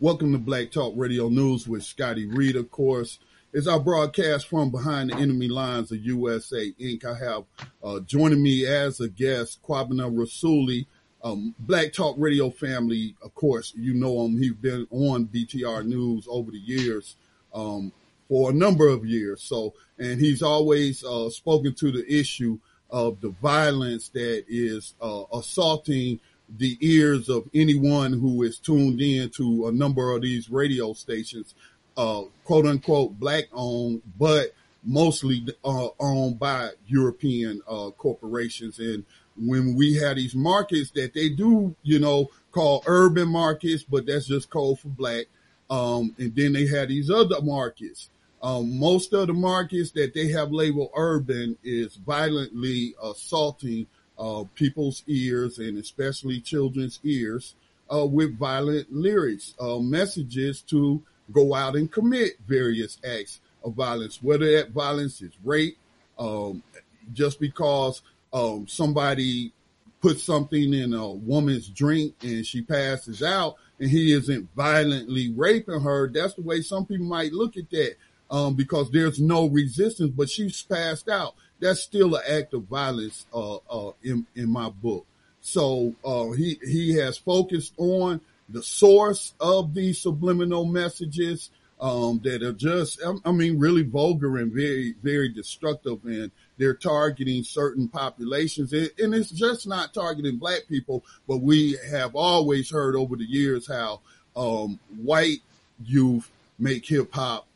Welcome to Black Talk Radio News with Scotty Reed, of course. It's our broadcast from behind the enemy lines of USA Inc. I have uh, joining me as a guest Kwabena Rasuli, um, Black Talk Radio family. Of course, you know him. He's been on BTR News over the years um, for a number of years. So, and he's always uh, spoken to the issue of the violence that is uh, assaulting the ears of anyone who is tuned in to a number of these radio stations, uh, quote unquote black owned, but mostly uh, owned by European uh, corporations. And when we have these markets that they do, you know, call urban markets, but that's just code for black. Um, and then they have these other markets. Um, most of the markets that they have labeled urban is violently assaulting uh, people's ears and especially children's ears uh, with violent lyrics, uh, messages to go out and commit various acts of violence, whether that violence is rape, um, just because um, somebody puts something in a woman's drink and she passes out and he isn't violently raping her. That's the way some people might look at that um, because there's no resistance, but she's passed out that's still an act of violence uh, uh, in in my book. So uh, he he has focused on the source of these subliminal messages um, that are just, I mean, really vulgar and very very destructive, and they're targeting certain populations, and, it's just not targeting black people, but we have always heard over the years how um, white youth make hip hop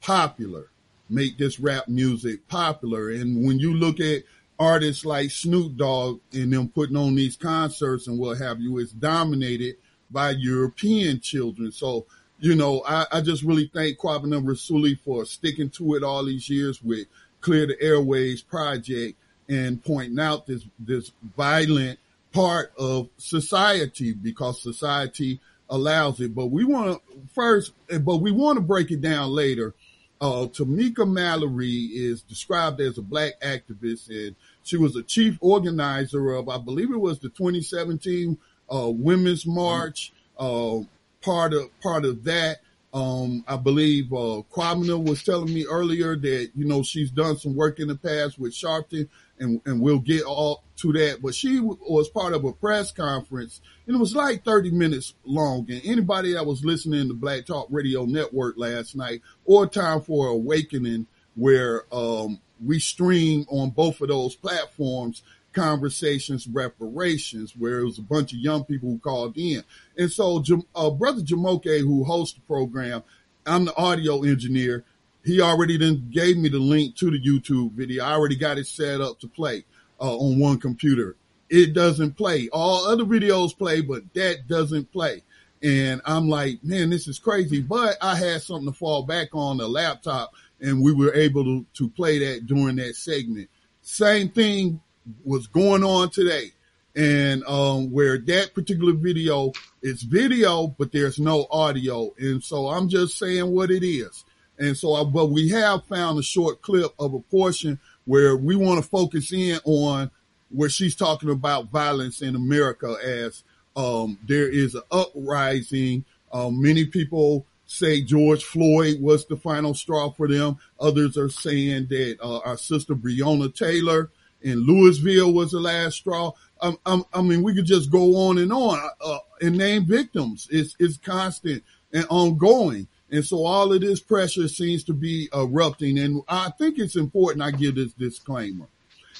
popular make this rap music popular. And when you look at artists like Snoop Dogg and them putting on these concerts and what have you, it's dominated by European children. So, you know, I, I just really thank Kwabena Rasuli for sticking to it all these years with Clear the Airwaves project and pointing out this, this violent part of society because society allows it. But we want to first, but we want to break it down later uh, Tamika Mallory is described as a black activist, and she was a chief organizer of, I believe it was the 2017 uh, Women's March. Uh, part of part of that, um, I believe uh, Kwabena was telling me earlier that you know she's done some work in the past with Sharpton, and and we'll get all to that. But she was part of a press conference, and it was like 30 minutes long. And anybody that was listening to Black Talk Radio Network last night, or Time for Awakening, where um, we stream on both of those platforms, conversations, reparations, where it was a bunch of young people who called in. And so, uh, Brother Jamoke, who hosts the program, I'm the audio engineer. He already then gave me the link to the YouTube video. I already got it set up to play uh, on one computer. It doesn't play. All other videos play, but that doesn't play. And I'm like, man, this is crazy. But I had something to fall back on the laptop and we were able to, to play that during that segment. Same thing was going on today. And um, where that particular video is video, but there's no audio. And so I'm just saying what it is. And so, I, but we have found a short clip of a portion where we want to focus in on where she's talking about violence in America as um, there is an uprising. Um, many people say George Floyd was the final straw for them. Others are saying that uh, our sister Breonna Taylor in Louisville was the last straw. Um, um, I mean, we could just go on and on uh, and name victims. It's, it's constant and ongoing. And so all of this pressure seems to be erupting. And I think it's important I give this disclaimer.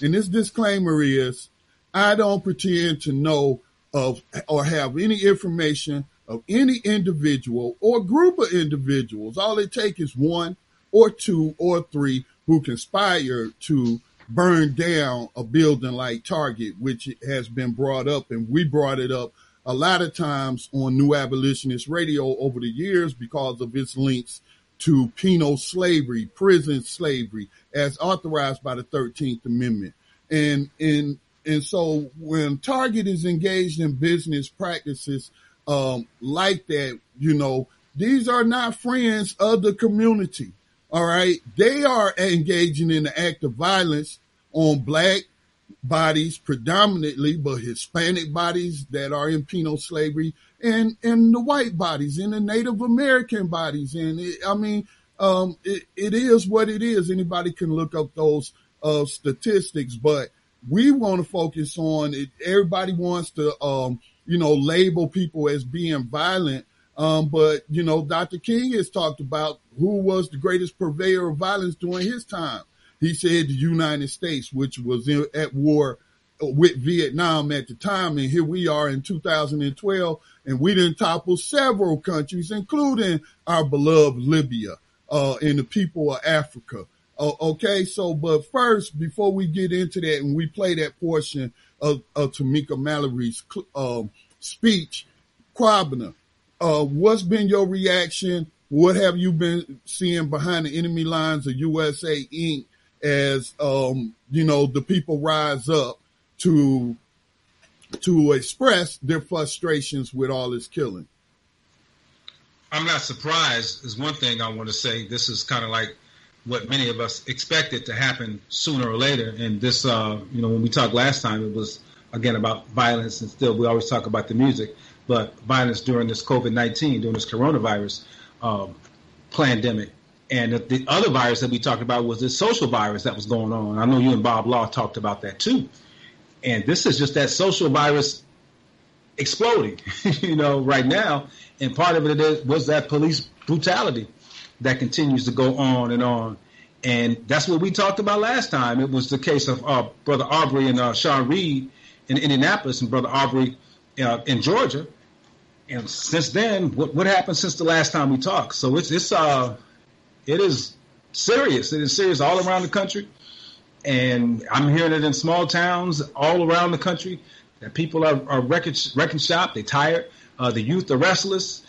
And this disclaimer is I don't pretend to know of or have any information of any individual or group of individuals. All it takes is one or two or three who conspire to burn down a building like Target, which has been brought up and we brought it up a lot of times on New Abolitionist Radio over the years because of its links to penal slavery, prison slavery, as authorized by the 13th Amendment. And, and, and so when Target is engaged in business practices, um, like that, you know, these are not friends of the community. All right. They are engaging in the act of violence on black bodies predominantly, but Hispanic bodies that are in penal slavery and, and the white bodies and the Native American bodies. And it, I mean, um, it, it is what it is. Anybody can look up those, uh, statistics, but we want to focus on it. Everybody wants to, um, you know, label people as being violent. Um, but you know, Dr. King has talked about who was the greatest purveyor of violence during his time. He said the United States, which was in, at war with Vietnam at the time. And here we are in 2012 and we didn't topple several countries, including our beloved Libya, uh, and the people of Africa. Uh, okay. So, but first, before we get into that and we play that portion of, of Tamika Mallory's, um, speech, Kwabena, uh, what's been your reaction? What have you been seeing behind the enemy lines of USA Inc. as, um, you know, the people rise up to, to express their frustrations with all this killing? I'm not surprised is one thing I want to say. This is kind of like what many of us expected to happen sooner or later. And this, uh, you know, when we talked last time, it was again about violence, and still we always talk about the music, but violence during this COVID nineteen, during this coronavirus uh, pandemic. And the other virus that we talked about was this social virus that was going on. I know you and Bob Law talked about that too. And this is just that social virus exploding, you know, right now. And part of it is, was that police brutality that continues to go on and on. And that's what we talked about last time. It was the case of uh, Brother Aubrey and uh, Sean Reed in Indianapolis and Brother Aubrey uh, in Georgia. And since then, what, what happened since the last time we talked? So it's it's uh it is serious. It is serious all around the country, and I'm hearing it in small towns all around the country that people are, are wrecking, wrecking shop. They're tired. Uh, the youth are restless.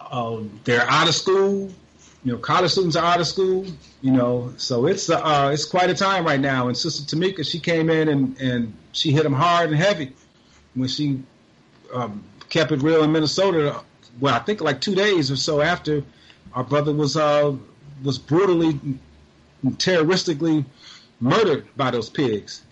Uh, they're out of school. You know, college students are out of school. You know, so it's uh, it's quite a time right now. And Sister Tamika, she came in and and she hit them hard and heavy when she um, kept it real in Minnesota. Well, I think like two days or so after our brother was uh, was brutally, terroristically murdered by those pigs.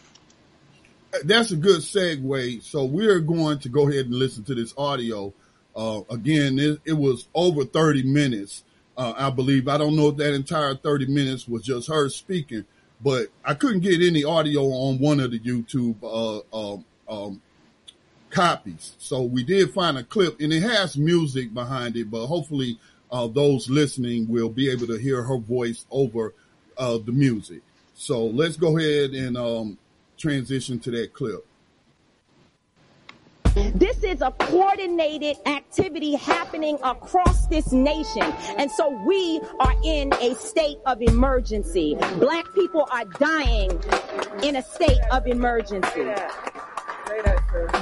That's a good segue. So we're going to go ahead and listen to this audio. Uh, again, it, it, was over 30 minutes, uh, I believe. I don't know if that entire 30 minutes was just her speaking, but I couldn't get any audio on one of the YouTube uh, um, um, copies. So we did find a clip and it has music behind it, but hopefully uh, those listening will be able to hear her voice over uh, the music. So let's go ahead and um, transition to that clip. This is a coordinated activity happening across this nation. And so we are in a state of emergency. Black people are dying in a state of emergency.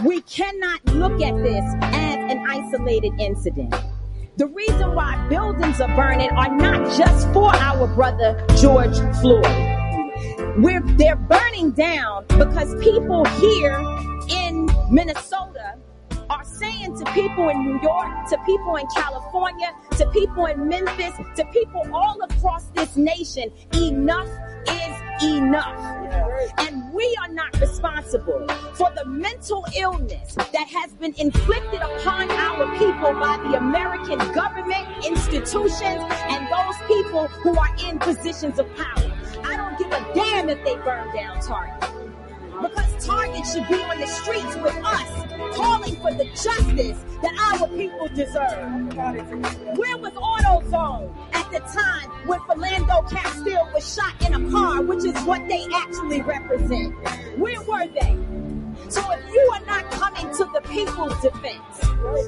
We cannot look at this as an isolated incident. The reason why buildings are burning are not just for our brother George Floyd. We're, they're burning down because people here in Minnesota are saying to people in New York, to people in California, to people in Memphis, to people all across this nation, enough enough. And we are not responsible for the mental illness that has been inflicted upon our people by the American government, institutions, and those people who are in positions of power. I don't give a damn if they burn down Target because Target should be on the streets with us, calling for the justice that our people deserve. Where was AutoZone at the time when Philando Castile was shot in a car, which is what they actually represent? Where were they? So if you are not coming to the people's defense,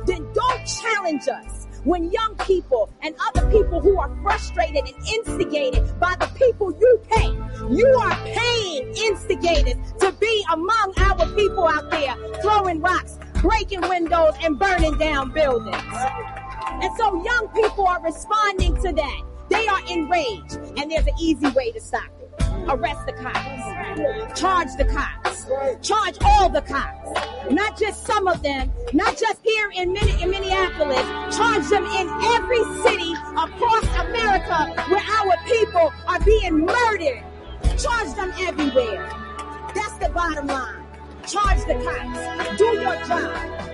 then don't challenge us when young people and other people who are frustrated and instigated by the people you pay, you are paying instigators to be among our people out there throwing rocks, breaking windows, and burning down buildings. And so young people are responding to that. They are enraged, and there's an easy way to stop it arrest the cops, charge the cops, charge all the cops, not just some of them, not just here in, Minneapolis, charge them in every city across America where our people are being murdered. Charge them everywhere. That's the bottom line. Charge the cops. Do your job.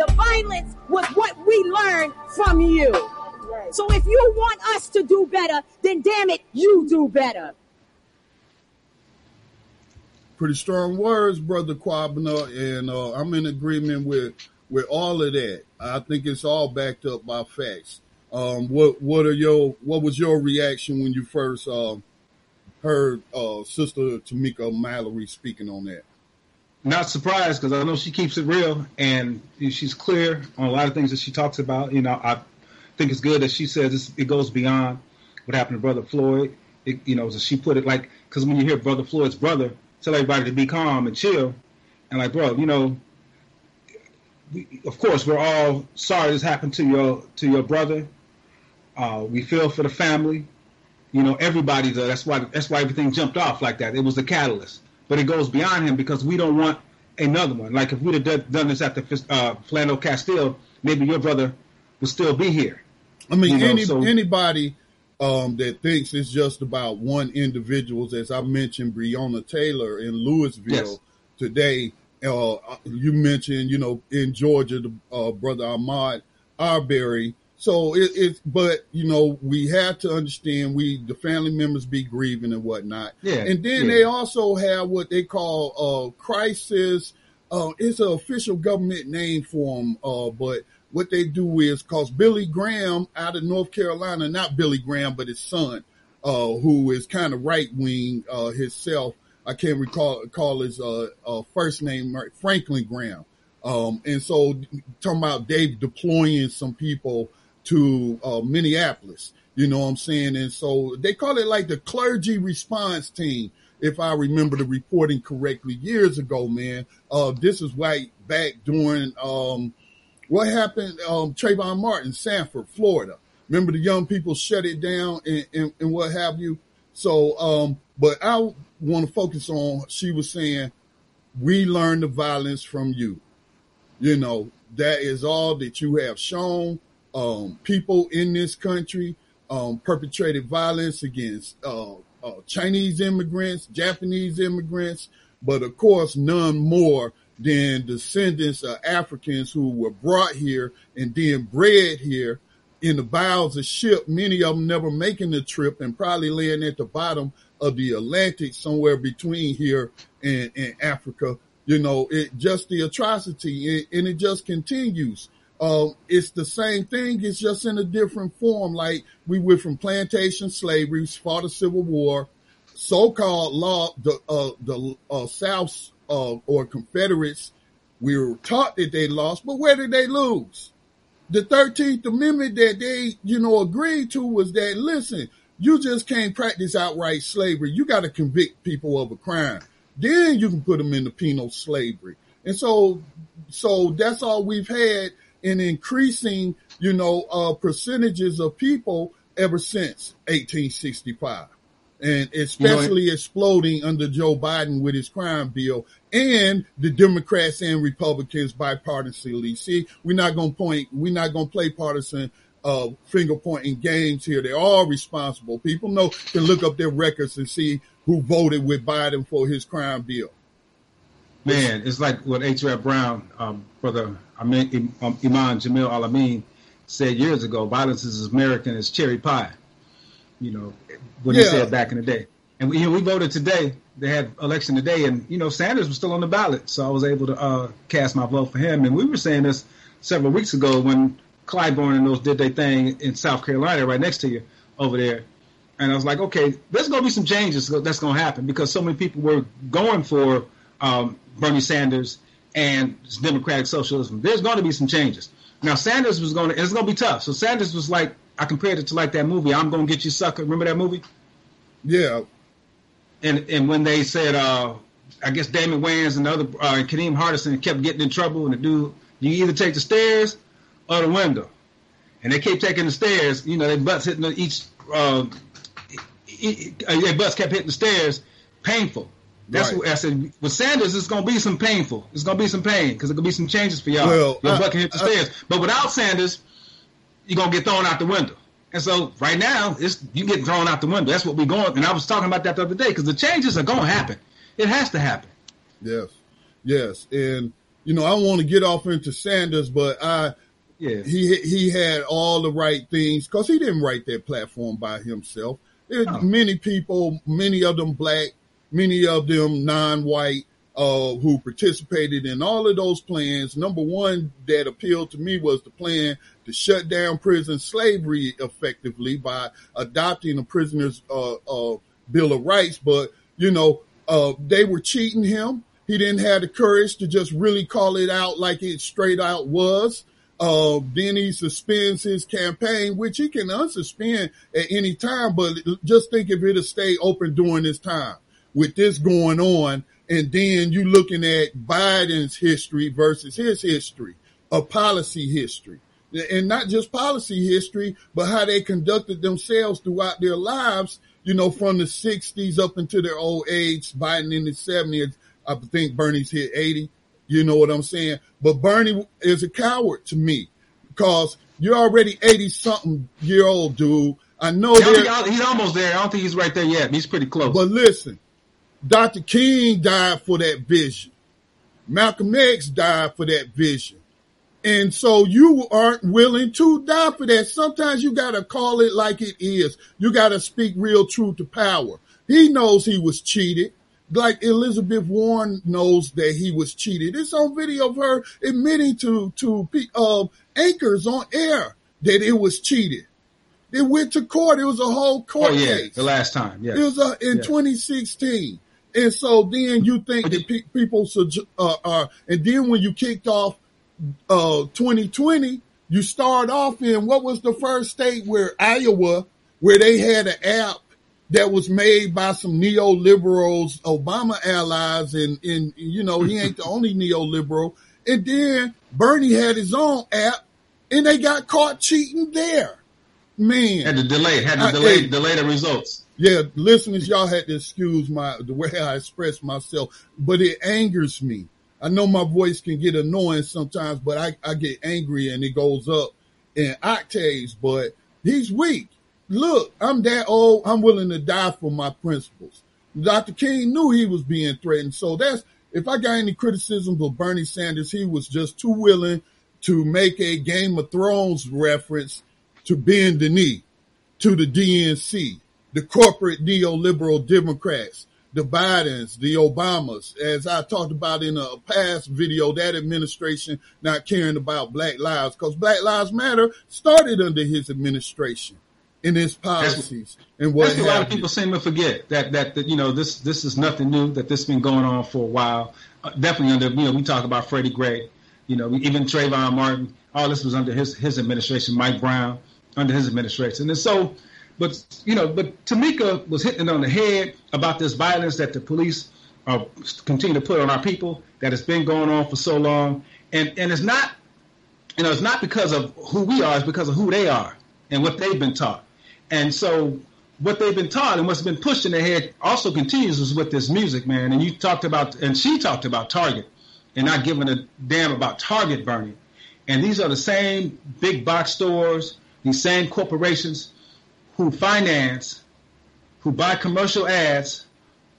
The violence was what we learned from you. So if you want us to do better, then damn it, you do better. Pretty strong words, brother Kwabena, and uh, I'm in agreement with with all of that. I think it's all backed up by facts. Um, what what are your what was your reaction when you first uh, heard uh, Sister Tamika Mallory speaking on that? Not surprised because I know she keeps it real and she's clear on a lot of things that she talks about. You know, I think it's good that she says it goes beyond what happened to Brother Floyd. It, you know, as she put it, like because when you hear Brother Floyd's brother tell everybody to be calm and chill, and like, bro, you know, we, of course we're all sorry this happened to your to your brother. Uh, we feel for the family. You know, everybody does. That's why that's why everything jumped off like that. It was the catalyst, but it goes beyond him because we don't want another one. Like if we'd have done this after uh, Philando Castile, maybe your brother would still be here. I mean, you know, any, so, anybody um, that thinks it's just about one individuals, as I mentioned, Breonna Taylor in Louisville yes. today. Uh, you mentioned, you know, in Georgia, the uh, brother Ahmaud Arbery. So it, it's, but you know, we have to understand we the family members be grieving and whatnot. Yeah. And then yeah. they also have what they call a crisis. Uh, it's an official government name for them, uh, but what they do is cause Billy Graham out of North Carolina, not Billy Graham, but his son, uh, who is kind of right wing, uh, himself. I can't recall, call his, uh, uh, first name. Franklin Graham. Um, and so talking about Dave deploying some people to, uh, Minneapolis, you know what I'm saying? And so they call it like the clergy response team. If I remember the reporting correctly years ago, man, uh, this is right back during, um, what happened, um, Trayvon Martin, Sanford, Florida? Remember the young people shut it down and, and, and what have you? So, um, but I want to focus on, she was saying, we learned the violence from you. You know, that is all that you have shown. Um, people in this country, um, perpetrated violence against, uh, uh, Chinese immigrants, Japanese immigrants, but of course, none more than descendants of Africans who were brought here and then bred here in the bowels of ship, many of them never making the trip and probably laying at the bottom of the Atlantic somewhere between here and, and Africa. You know, it just the atrocity it, and it just continues. Uh, it's the same thing. It's just in a different form. Like we went from plantation slavery, fought the Civil War, so-called law, the, uh, the, uh, South uh, or Confederates, we were taught that they lost, but where did they lose? The 13th Amendment that they, you know, agreed to was that, listen, you just can't practice outright slavery. You got to convict people of a crime. Then you can put them into penal slavery. And so, so that's all we've had in increasing, you know, uh, percentages of people ever since 1865 and especially you know, exploding under Joe Biden with his crime bill and the Democrats and Republicans bipartisanly. See, we're not going to point, we're not going to play partisan uh, finger pointing games here. They're all responsible. People know can look up their records and see who voted with Biden for his crime bill. Man, it's like what H. Rap Brown, um, brother I mean, um, Imam Jamil Al-Amin said years ago. Violence is as American as cherry pie. You know, what yeah. he said back in the day. And we, you know, we voted today. They had election today, and you know Sanders was still on the ballot, so I was able to uh, cast my vote for him. And we were saying this several weeks ago when Clyburn and those did their thing in South Carolina, right next to you over there. And I was like, okay, there's going to be some changes that's going to happen because so many people were going for um, Bernie Sanders and Democratic socialism. There's going to be some changes. Now Sanders was going to, it's going to be tough. So Sanders was like, I compared it to like that movie, I'm gonna get you sucker. Remember that movie? Yeah. And and when they said uh I guess Damon Wayans and the other uh, Kadeem Hardison kept getting in trouble, and the dude, you either take the stairs or the window, and they kept taking the stairs. You know, their butts hitting each, uh, their butts kept hitting the stairs, painful. That's right. what I said. With Sanders, it's going to be some painful. It's going to be some pain because it's going to be some changes for y'all. Well, Your butt can hit the I, stairs, but without Sanders, you're going to get thrown out the window. And so right now, it's you get thrown out the window. That's what we're going. And I was talking about that the other day because the changes are going to happen. It has to happen. Yes, yes, and you know I want to get off into Sanders, but I. Yeah. He he had all the right things because he didn't write that platform by himself. There's oh. many people, many of them black, many of them non-white, uh, who participated in all of those plans. Number one that appealed to me was the plan to shut down prison slavery effectively by adopting a prisoner's uh, uh, bill of rights. But you know, uh, they were cheating him. He didn't have the courage to just really call it out like it straight out was. Uh, then he suspends his campaign, which he can unsuspend at any time. But just think if it had stayed open during this time with this going on, and then you looking at Biden's history versus his history, a policy history, and not just policy history, but how they conducted themselves throughout their lives you know, from the 60s up into their old age, Biden in the 70s. I think Bernie's hit 80. You know what I'm saying? But Bernie is a coward to me because you're already 80 something year old dude. I know he's almost there. I don't think he's right there yet. He's pretty close. But listen, Dr. King died for that vision. Malcolm X died for that vision. And so you aren't willing to die for that. Sometimes you got to call it like it is. You got to speak real truth to power. He knows he was cheated. Like Elizabeth Warren knows that he was cheated. It's on video of her admitting to, to, uh, anchors on air that it was cheated. It went to court. It was a whole court oh, yeah, case. The last time, yeah. It was uh, in 2016. And so then you think that pe- people, uh, uh, and then when you kicked off uh, 2020, you start off in what was the first state where Iowa, where they had an app that was made by some neoliberals, Obama allies, and, and you know, he ain't the only neoliberal. And then Bernie had his own app and they got caught cheating there. Man. Had to delay, had to delay, delay the results. Yeah, listeners, y'all had to excuse my, the way I express myself, but it angers me I know my voice can get annoying sometimes, but I, I get angry and it goes up in octaves, but he's weak. Look, I'm that old. I'm willing to die for my principles. Dr. King knew he was being threatened. So that's, if I got any criticisms of Bernie Sanders, he was just too willing to make a Game of Thrones reference to bend the knee to the DNC, the corporate neoliberal Democrats the Bidens, the Obamas, as I talked about in a past video, that administration not caring about black lives because black lives matter started under his administration in his policies that's, and what that's a lot of people seem to forget that, that, that, you know, this, this is nothing new, that this has been going on for a while. Uh, definitely under, you know, we talk about Freddie Gray, you know, even Trayvon Martin, all this was under his, his administration, Mike Brown under his administration. And so, but you know, but Tamika was hitting on the head about this violence that the police are continue to put on our people that has been going on for so long, and and it's not, you know, it's not because of who we are, it's because of who they are and what they've been taught, and so what they've been taught and what's been pushed in their head also continues with this music, man. And you talked about, and she talked about Target and not giving a damn about Target burning. And these are the same big box stores, these same corporations who finance, who buy commercial ads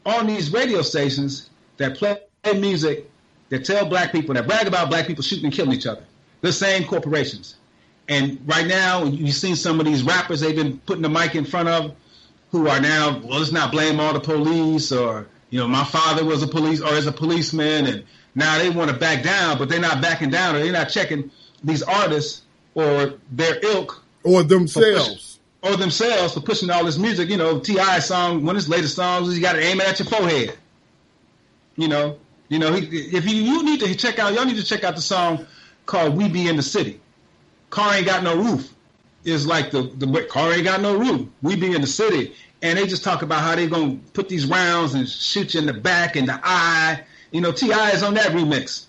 on these radio stations that play music that tell black people, that brag about black people shooting and killing each other. The same corporations. And right now, you've seen some of these rappers they've been putting the mic in front of who are now, well, let's not blame all the police or, you know, my father was a police or is a policeman and now they want to back down, but they're not backing down or they're not checking these artists or their ilk. Or themselves or themselves for pushing all this music. You know, T.I. song, one of his latest songs, you got to aim it at your forehead. You know, you know, he, if you you need to check out, y'all need to check out the song called "We Be in the City." Car ain't got no roof. is like the the car ain't got no roof. We be in the city, and they just talk about how they gonna put these rounds and shoot you in the back and the eye. You know, T.I. is on that remix.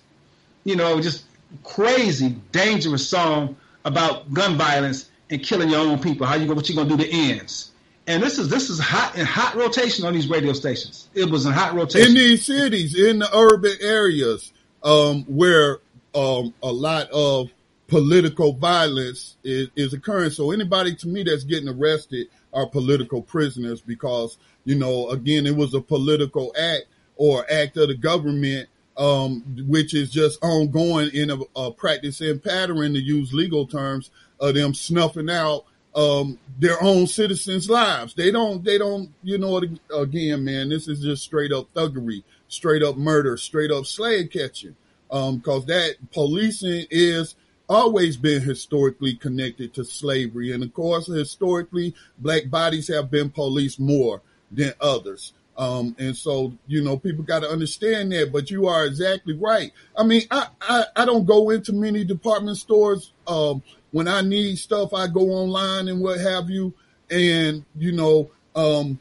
You know, just crazy, dangerous song about gun violence and killing your own people. How you go? What you gonna do to ends? And this is this is hot in hot rotation on these radio stations. It was in hot rotation in these cities, in the urban areas, um, where um, a lot of political violence is, is occurring. So anybody to me that's getting arrested are political prisoners because you know again it was a political act or act of the government um, which is just ongoing in a, a practice and pattern to use legal terms of them snuffing out um, their own citizens' lives. They don't, they don't, you know, again, man, this is just straight up thuggery, straight up murder, straight up slave catching. Um, cause that policing is always been historically connected to slavery. And of course, historically, black bodies have been policed more than others. Um, and so, you know, people got to understand that, but you are exactly right. I mean, I, I, I don't go into many department stores. Um, when I need stuff, I go online and what have you. And, you know, um,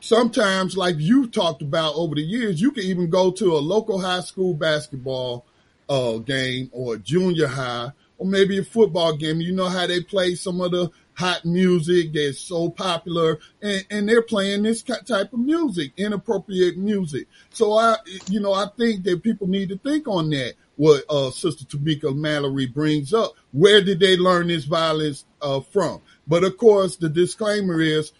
sometimes like you've talked about over the years, you can even go to a local high school basketball, uh, game or junior high or maybe a football game. You know how they play some of the hot music that's so popular and, and they're playing this type of music, inappropriate music. So I, you know, I think that people need to think on that. What, uh, Sister Tamika Mallory brings up. Where did they learn this violence, uh, from? But of course, the disclaimer is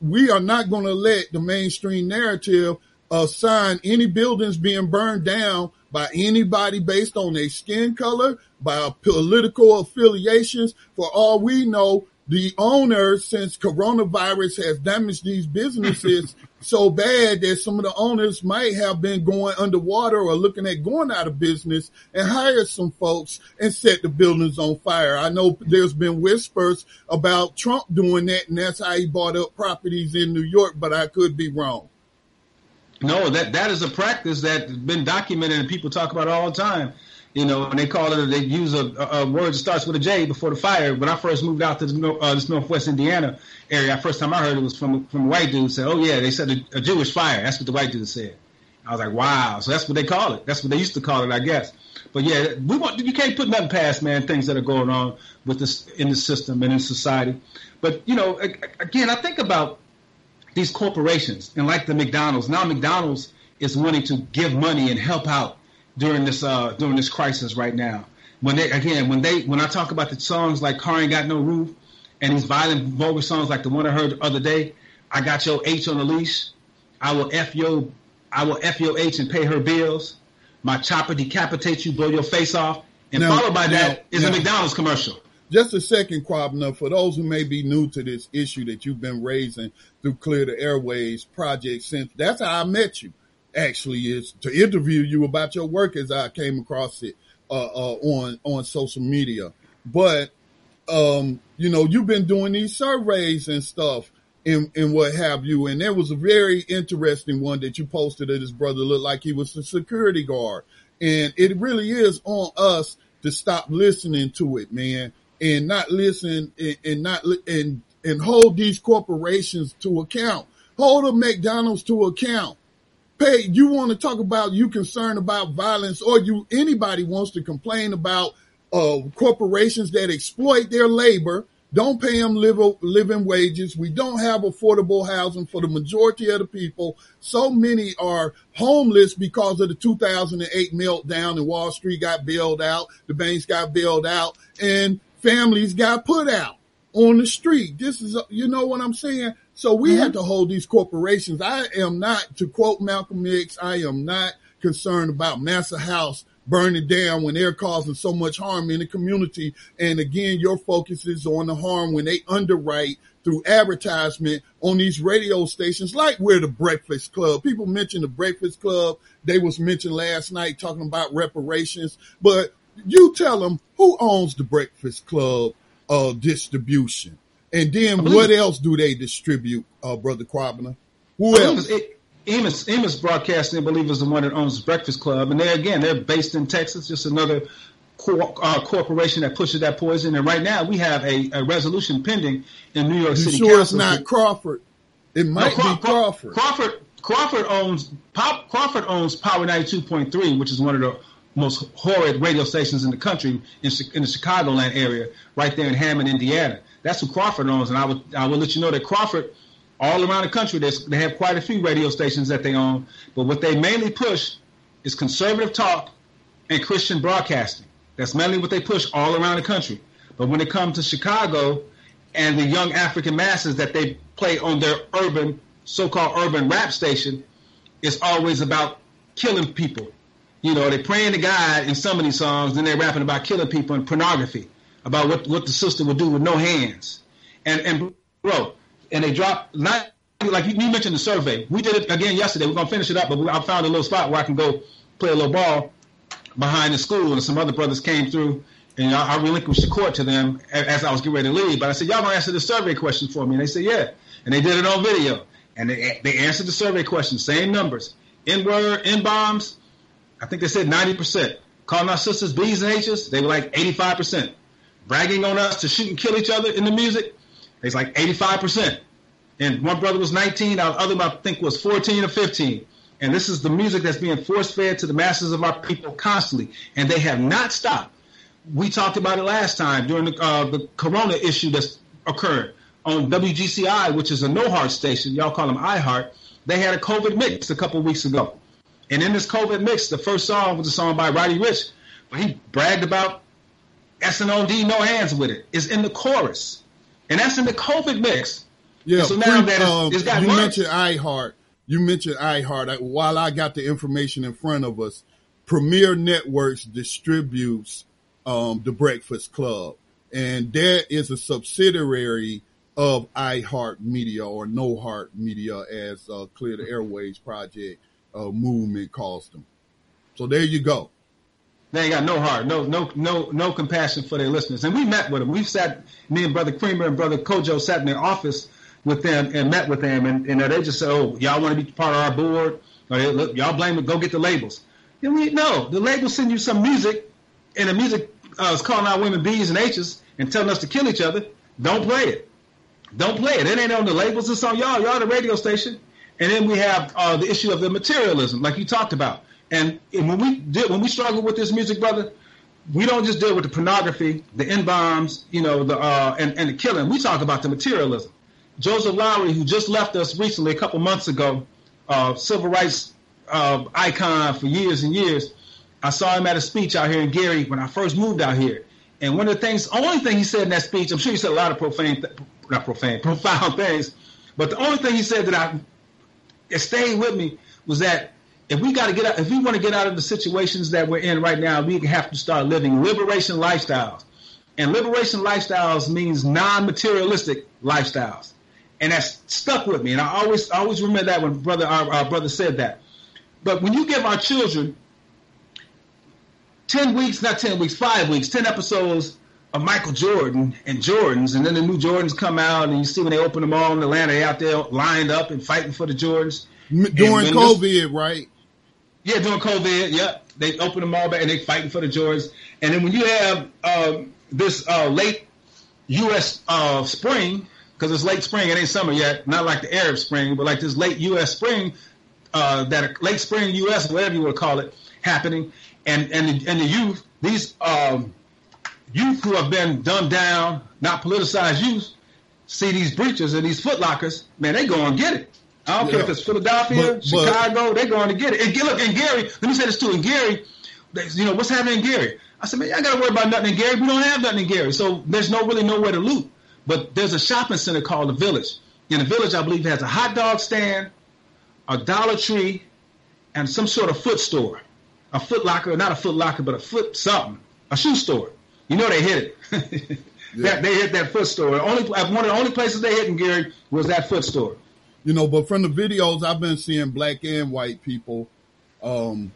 we are not going to let the mainstream narrative assign any buildings being burned down by anybody based on their skin color, by political affiliations. For all we know, the owner, since coronavirus has damaged these businesses so bad that some of the owners might have been going underwater or looking at going out of business and hire some folks and set the buildings on fire. I know there's been whispers about Trump doing that and that's how he bought up properties in New York, but I could be wrong. No, that, that is a practice that's been documented and people talk about it all the time you know, and they call it, they use a, a, word that starts with a J before the fire. When I first moved out to the, uh, this Northwest Indiana area, first time I heard it was from from a white dude said, "Oh yeah, they said a, a, Jewish fire." That's what the white dude said. I was like, "Wow!" So that's what they call it. That's what they used to call it, I guess. But yeah, we want you can't put nothing past man things that are going on with this in the system and in society. But you know, again, I think about these corporations and like the McDonald's. Now McDonald's is wanting to give money and help out during this uh, during this crisis right now. When they again, when they when I talk about the songs like "Car Ain't Got No Roof" and these violent vulgar songs like the one I heard the other day, "I Got Your H on the Leash," I will f your I will f your H and pay her bills. My chopper decapitates you, blow your face off, and now, followed by now, that is now, a McDonald's commercial. Just a second, Kwabena, for those who may be new to this issue that you've been raising through Clear the Airwaves project since that's how I met you actually is to interview you about your work as I came across it uh, uh, on on social media. But um, you know, you've been doing these surveys and stuff and, and what have you. And there was a very interesting one that you posted that his brother looked like he was a security guard. And it really is on us to stop listening to it, man, and not listen and, and not and and hold these corporations to account. Hold the McDonald's to account pay, you want to talk about you concerned about violence or you, anybody wants to complain about, uh, corporations that exploit their labor, don't pay them live, living wages. We don't have affordable housing for the majority of the people. So many are homeless because of the 2008 meltdown and Wall Street got bailed out. The banks got bailed out and families got put out on the street. This is, you know what I'm saying? So we mm-hmm. have to hold these corporations. I am not, to quote Malcolm X, I am not concerned about Massa House burning down when they're causing so much harm in the community. And again, your focus is on the harm when they underwrite through advertisement on these radio stations like we're the Breakfast Club. People mentioned the Breakfast Club. They was mentioned last night talking about reparations, but you tell them who owns the Breakfast Club uh, distribution. And then what else do they distribute, uh, Brother Kwabena? Who else? It, Amos, Amos Broadcasting, I believe, is the one that owns Breakfast Club. And they, again, they're based in Texas, just another cor- uh, corporation that pushes that poison. And right now we have a, a resolution pending in New York You City sure Council. it's not Crawford? It might Craw- be Crawford. Crawford Crawford owns Pop, Crawford owns Power 92.3, which is one of the most horrid radio stations in the country in, in the Chicagoland area, right there in Hammond, Indiana. That's who Crawford owns, and I would I will let you know that Crawford, all around the country, they have quite a few radio stations that they own, but what they mainly push is conservative talk and Christian broadcasting. That's mainly what they push all around the country. But when it comes to Chicago and the young African masses that they play on their urban, so-called urban rap station, it's always about killing people. You know, they're praying to God in some of these songs, then they're rapping about killing people and pornography, about what, what the sister would do with no hands. And and bro, and they drop not like you, you mentioned the survey. We did it again yesterday. We're gonna finish it up, but I found a little spot where I can go play a little ball behind the school, and some other brothers came through, and I, I relinquished the court to them as I was getting ready to leave. But I said, "Y'all gonna answer the survey question for me?" And they said, "Yeah," and they did it on video, and they they answered the survey question, same numbers, N word, N bombs. I think they said ninety percent. Calling our sisters B's and H's, they were like eighty-five percent. Bragging on us to shoot and kill each other in the music, it's like eighty-five percent. And one brother was 19, the other I think was 14 or 15. And this is the music that's being force fed to the masses of our people constantly, and they have not stopped. We talked about it last time during the, uh, the Corona issue that's occurred on WGCI, which is a no heart station. Y'all call them iHeart. They had a COVID mix a couple weeks ago, and in this COVID mix, the first song was a song by Roddy Ricch, but he bragged about SNOD, no hands with it. it. Is in the chorus, and that's in the COVID mix. Yeah, So now pre- that it's- um, it's got you mentioned iHeart. You mentioned iHeart. While I got the information in front of us, Premiere Networks distributes um, the Breakfast Club, and that is a subsidiary of iHeart Media or No Heart Media, as uh, Clear the Airwaves Project uh, movement calls them. So there you go. They ain't got no heart, no no no no compassion for their listeners. And we met with them. We've sat, me and Brother Creamer and Brother Kojo sat in their office with them and met with them, and, and they just said, "Oh, y'all want to be part of our board? Or look, y'all blame it. Go get the labels." And we no, the labels send you some music, and the music uh, is calling out women B's and H's and telling us to kill each other. Don't play it. Don't play it. It ain't on the labels. It's on y'all. Y'all the radio station. And then we have uh, the issue of the materialism, like you talked about. And, and when we did, when we struggle with this music, brother, we don't just deal with the pornography, the N bombs, you know, the uh, and, and the killing. We talk about the materialism. Joseph Lowery, who just left us recently, a couple months ago, uh, civil rights uh, icon for years and years. I saw him at a speech out here in Gary when I first moved out here. And one of the things, only thing he said in that speech, I'm sure he said a lot of profane, not profane, profound things, but the only thing he said that I it stayed with me was that if we got to get out, if we want to get out of the situations that we're in right now, we have to start living liberation lifestyles. And liberation lifestyles means non-materialistic lifestyles, and that's stuck with me. And I always, always remember that when brother, our, our brother said that. But when you give our children ten weeks, not ten weeks, five weeks, ten episodes of Michael Jordan and Jordans, and then the new Jordans come out, and you see when they open them all in Atlanta, they out there lined up and fighting for the Jordans. During when this- COVID, right? Yeah, during COVID, yep. They open them all back and they fighting for the Jordans. And then when you have um, this uh, late U.S. Uh, spring, because it's late spring, it ain't summer yet, not like the Arab spring, but like this late U.S. spring, uh, that late spring U.S. whatever you want to call it, happening, and and the, and the youth, these um, youth who have been dumbed down, not politicized youth, see these breaches and these footlockers, man, they go and get it. I don't care if it's Philadelphia, But- Chicago, they're going to get it. And look, in Gary, let me say this too. In Gary, you know, what's happening in Gary? I said, man, I got to worry about nothing in Gary. We don't have nothing in Gary. So there's no really nowhere to loot. But there's a shopping center called the Village. In the Village, I believe, has a hot dog stand, a Dollar Tree, and some sort of foot store. A foot locker, not a foot locker, but a foot something. A shoe store. You know they hit it. Yeah. that, they hit that foot store. Only one of the only places they hit in Gary was that foot store. You know, but from the videos I've been seeing black and white people, um,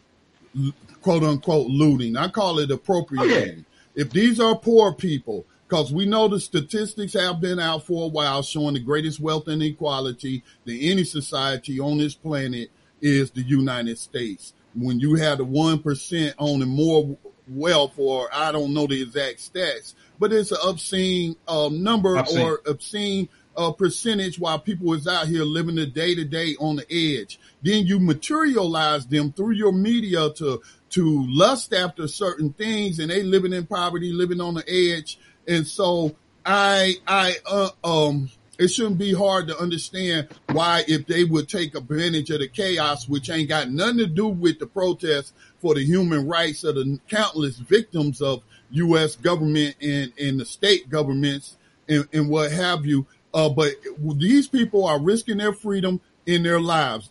quote unquote looting. I call it appropriating. If these are poor people, because we know the statistics have been out for a while showing the greatest wealth inequality that any society on this planet is the United States. When you have the one percent owning more wealth, for I don't know the exact stats, but it's an obscene um, number Obscene. or obscene uh, percentage while people is out here living the day to day on the edge. Then you materialize them through your media to to lust after certain things, and they living in poverty, living on the edge, and so I I uh, um it shouldn't be hard to understand why if they would take advantage of the chaos, which ain't got nothing to do with the protests for the human rights of the countless victims of U.S. government and, and the state governments and, and what have you. Uh, but these people are risking their freedom in their lives.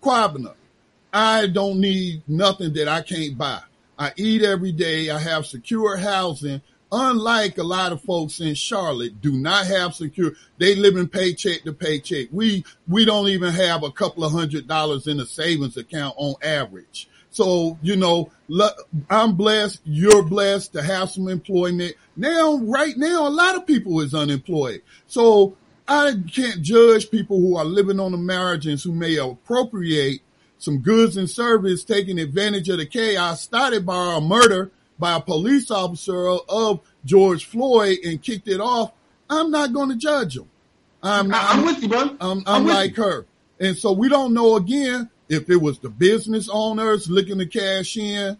Kwabena, I don't need nothing that I can't buy. I eat every day. I have secure housing. Unlike a lot of folks in Charlotte, do not have secure. They live in paycheck to paycheck. We we don't even have a couple of hundred dollars in a savings account on average. So you know, I'm blessed. You're blessed to have some employment now. Right now, a lot of people is unemployed. So I can't judge people who are living on the margins who may appropriate some goods and service taking advantage of the chaos started by a murder by a police officer of George Floyd and kicked it off. I'm not going to judge him. I'm, I, am with you, bro. I'm, I'm, with like you. her. And so we don't know again if it was the business owners looking to cash in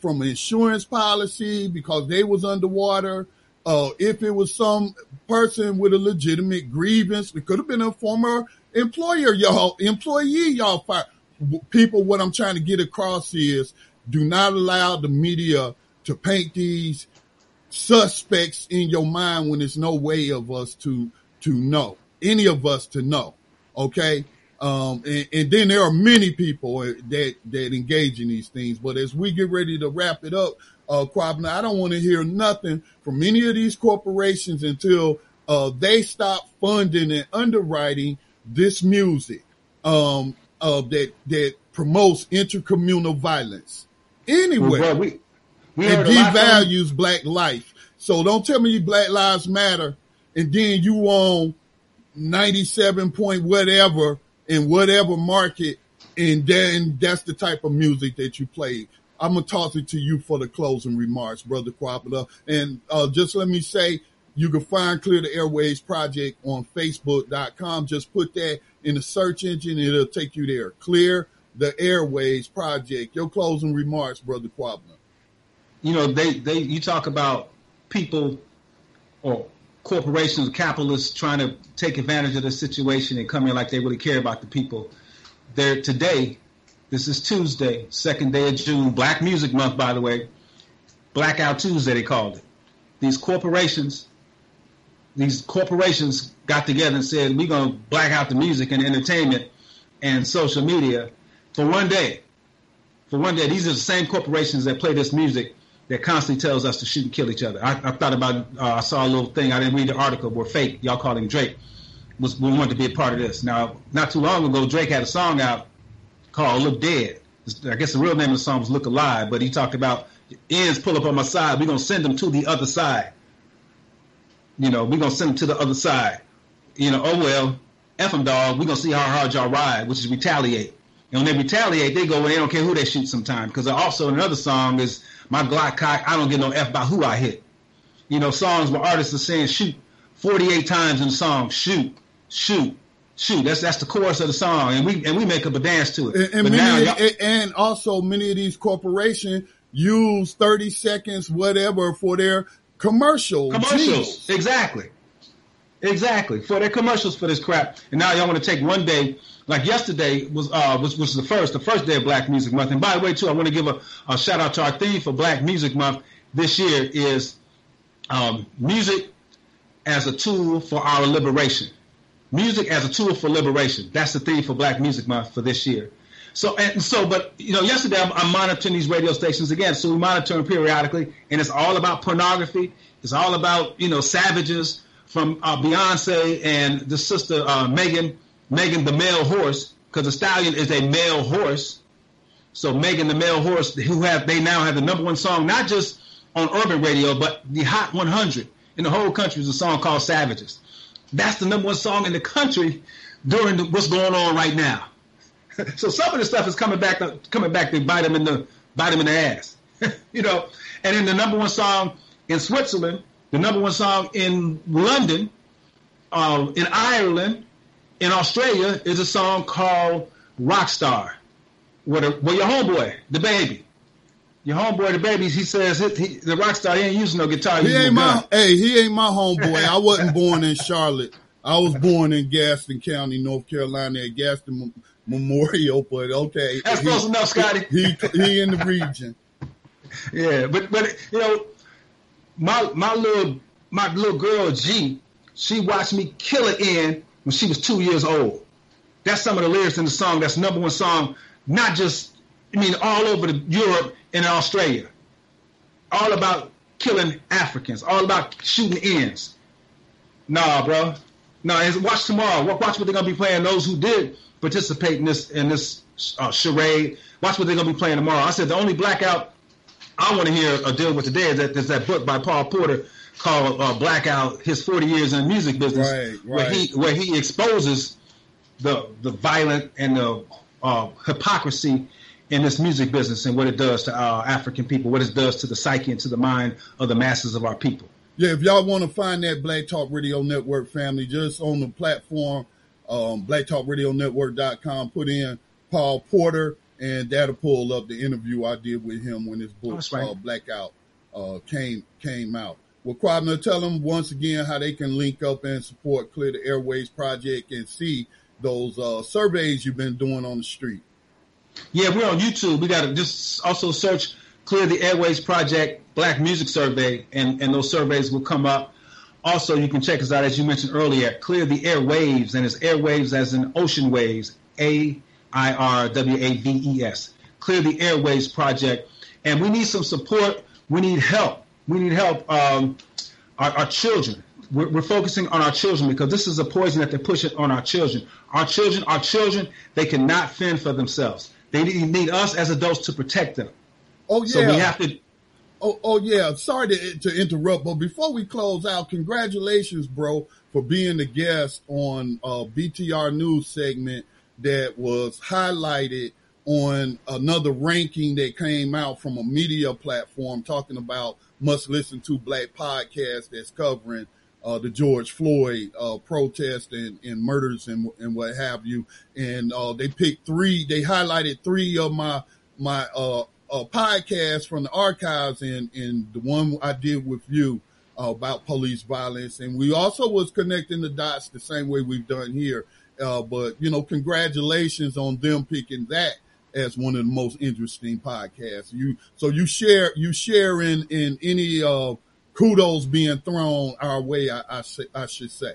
from an insurance policy because they was underwater. Uh, if it was some person with a legitimate grievance, it could have been a former employer, y'all, employee, y'all fired. People, what I'm trying to get across is do not allow the media to paint these suspects in your mind when there's no way of us to to know any of us to know okay? Um and, and then there are many people that that engage in these things but as we get ready to wrap it up uh Kwabena, i don't want to hear nothing from any of these corporations until uh they stop funding and underwriting this music um uh that that promotes intercommunal violence. Anywhere Well, we, we from- devalues black life. So don't tell me black lives matter and then you own 97 point whatever in whatever market and then that's the type of music that you play. I'm gonna toss it to you for the closing remarks, brother Kwabena. And uh, just let me say, you can find Clear the Airwaves Project on Facebook.com. Just put that in the search engine, it'll take you there. Clear the Airwaves Project. Your closing remarks, brother Kwabena. You know, they, they you talk about people or corporations, capitalists trying to take advantage of the situation and come in like they really care about the people. There today, this is Tuesday, second day of June, Black Music Month, by the way. Blackout Tuesday, they called it. These corporations, these corporations got together and said, we're going to black out the music and entertainment and social media for one day. For one day, these are the same corporations that play this music that constantly tells us to shoot and kill each other. I, I thought about, uh, I saw a little thing, I didn't read the article, where fake, y'all call him Drake, was we wanted to be a part of this. Now, not too long ago, Drake had a song out called Look Dead. I guess the real name of the song was Look Alive, but he talked about ends pull up on my side, we're going to send them to the other side. You know, we're going to send them to the other side. You know, oh well, F them dog, we're going to see how hard y'all ride, which is retaliate. And when they retaliate, they go and they don't care who they shoot sometimes. Because also another song is my Glock cock, I don't get no F by who I hit. You know, songs where artists are saying shoot 48 times in the song, shoot, shoot, shoot. That's that's the chorus of the song, and we and we make up a dance to it. And, and many, and also many of these corporations use 30 seconds, whatever, for their commercial commercials, jingles. exactly, exactly for their commercials for this crap. And now y'all want to take one day, like yesterday was uh was was the first the first day of Black Music Month. And by the way, too, I want to give a, a shout out to our theme for Black Music Month this year is um, music as a tool for our liberation. Music as a tool for liberation. That's the theme for Black Music Month for this year. So and so, but you know, yesterday I'm, I'm monitoring these radio stations again. So we monitor them periodically, and it's all about pornography. It's all about you know savages from uh, Beyonce and the sister uh, Megan, Megan the male horse, because the stallion is a male horse. So Megan the male horse, who have they now have the number one song, not just on urban radio, but the Hot 100 in the whole country is a song called Savages. That's the number one song in the country during the, what's going on right now. so some of the stuff is coming back, coming back to bite them in the bite them in the ass. you know, and then the number one song in Switzerland, the number one song in London, um, in Ireland, in Australia is a song called Rockstar. Where, the, where your homeboy, DaBaby, your homeboy, the babies, he says he, he, the rock star, he ain't using no guitar. He ain't my, hey, he ain't my homeboy. I wasn't born in Charlotte. I was born in Gaston County, North Carolina, at Gaston Memorial. But okay, that's close enough, Scotty. He, he in the region. yeah, but but you know, my my little my little girl G, she watched me kill it in when she was two years old. That's some of the lyrics in the song. That's number one song, not just I mean all over the, Europe and Australia. All about killing Africans. All about shooting ends. Nah, bro. No, watch tomorrow. Watch what they're gonna be playing. Those who did participate in this in this uh, charade. Watch what they're gonna be playing tomorrow. I said the only blackout I want to hear or deal with today is that there's that book by Paul Porter called uh, Blackout: His 40 Years in the Music Business, right, right. where he where he exposes the the violent and the uh, hypocrisy in this music business and what it does to our African people, what it does to the psyche and to the mind of the masses of our people. Yeah, if y'all want to find that Black Talk Radio Network family, just on the platform, um, blacktalkradionetwork.com, put in Paul Porter, and that'll pull up the interview I did with him when his book right. uh, Blackout uh, came came out. Well, Kwabena, tell them once again how they can link up and support Clear the Airwaves Project and see those uh, surveys you've been doing on the street. Yeah, we're on YouTube. We got to just also search Clear the Airwaves Project Black Music Survey, and, and those surveys will come up. Also, you can check us out, as you mentioned earlier, Clear the Airwaves, and it's airwaves as in ocean waves, A I R W A V E S. Clear the Airwaves Project. And we need some support. We need help. We need help. Um, our, our, children. We're, we're, focusing on our children because this is a poison that they're pushing on our children. Our children, our children, they cannot fend for themselves. They need, need us as adults to protect them. Oh yeah. So we have to. Oh, oh yeah. Sorry to, to interrupt, but before we close out, congratulations, bro, for being the guest on uh, BTR News segment that was highlighted on another ranking that came out from a media platform talking about must listen to black podcast that's covering uh, the George Floyd uh, protest and, and murders and, and what have you. And uh, they picked three. They highlighted three of my my uh, uh, podcast from the archives and, and the one I did with you uh, about police violence. And we also was connecting the dots the same way we've done here. Uh, but you know, congratulations on them picking that as one of the most interesting podcasts. You so you share you share in in any uh, kudos being thrown our way. I, I, I should say.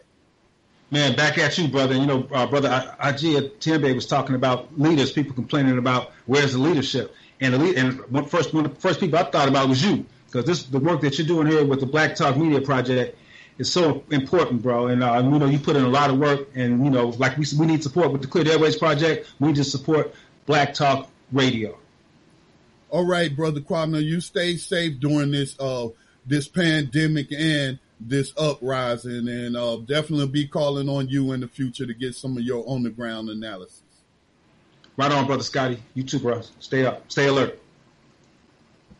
Man, back at you, brother. You know, uh, brother Ajia Tembe was talking about leaders. People complaining about where's the leadership. And the lead, and one first one of the first people I thought about was you because this the work that you're doing here with the Black Talk Media Project is so important, bro. And uh, you know you put in a lot of work, and you know like we we need support with the Clear Airwaves Project. We need to support Black Talk Radio. All right, brother Kwame, you stay safe during this uh this pandemic and this uprising, and uh, definitely be calling on you in the future to get some of your on the ground analysis. Right on, brother Scotty. You too, bro. Stay up. Stay alert.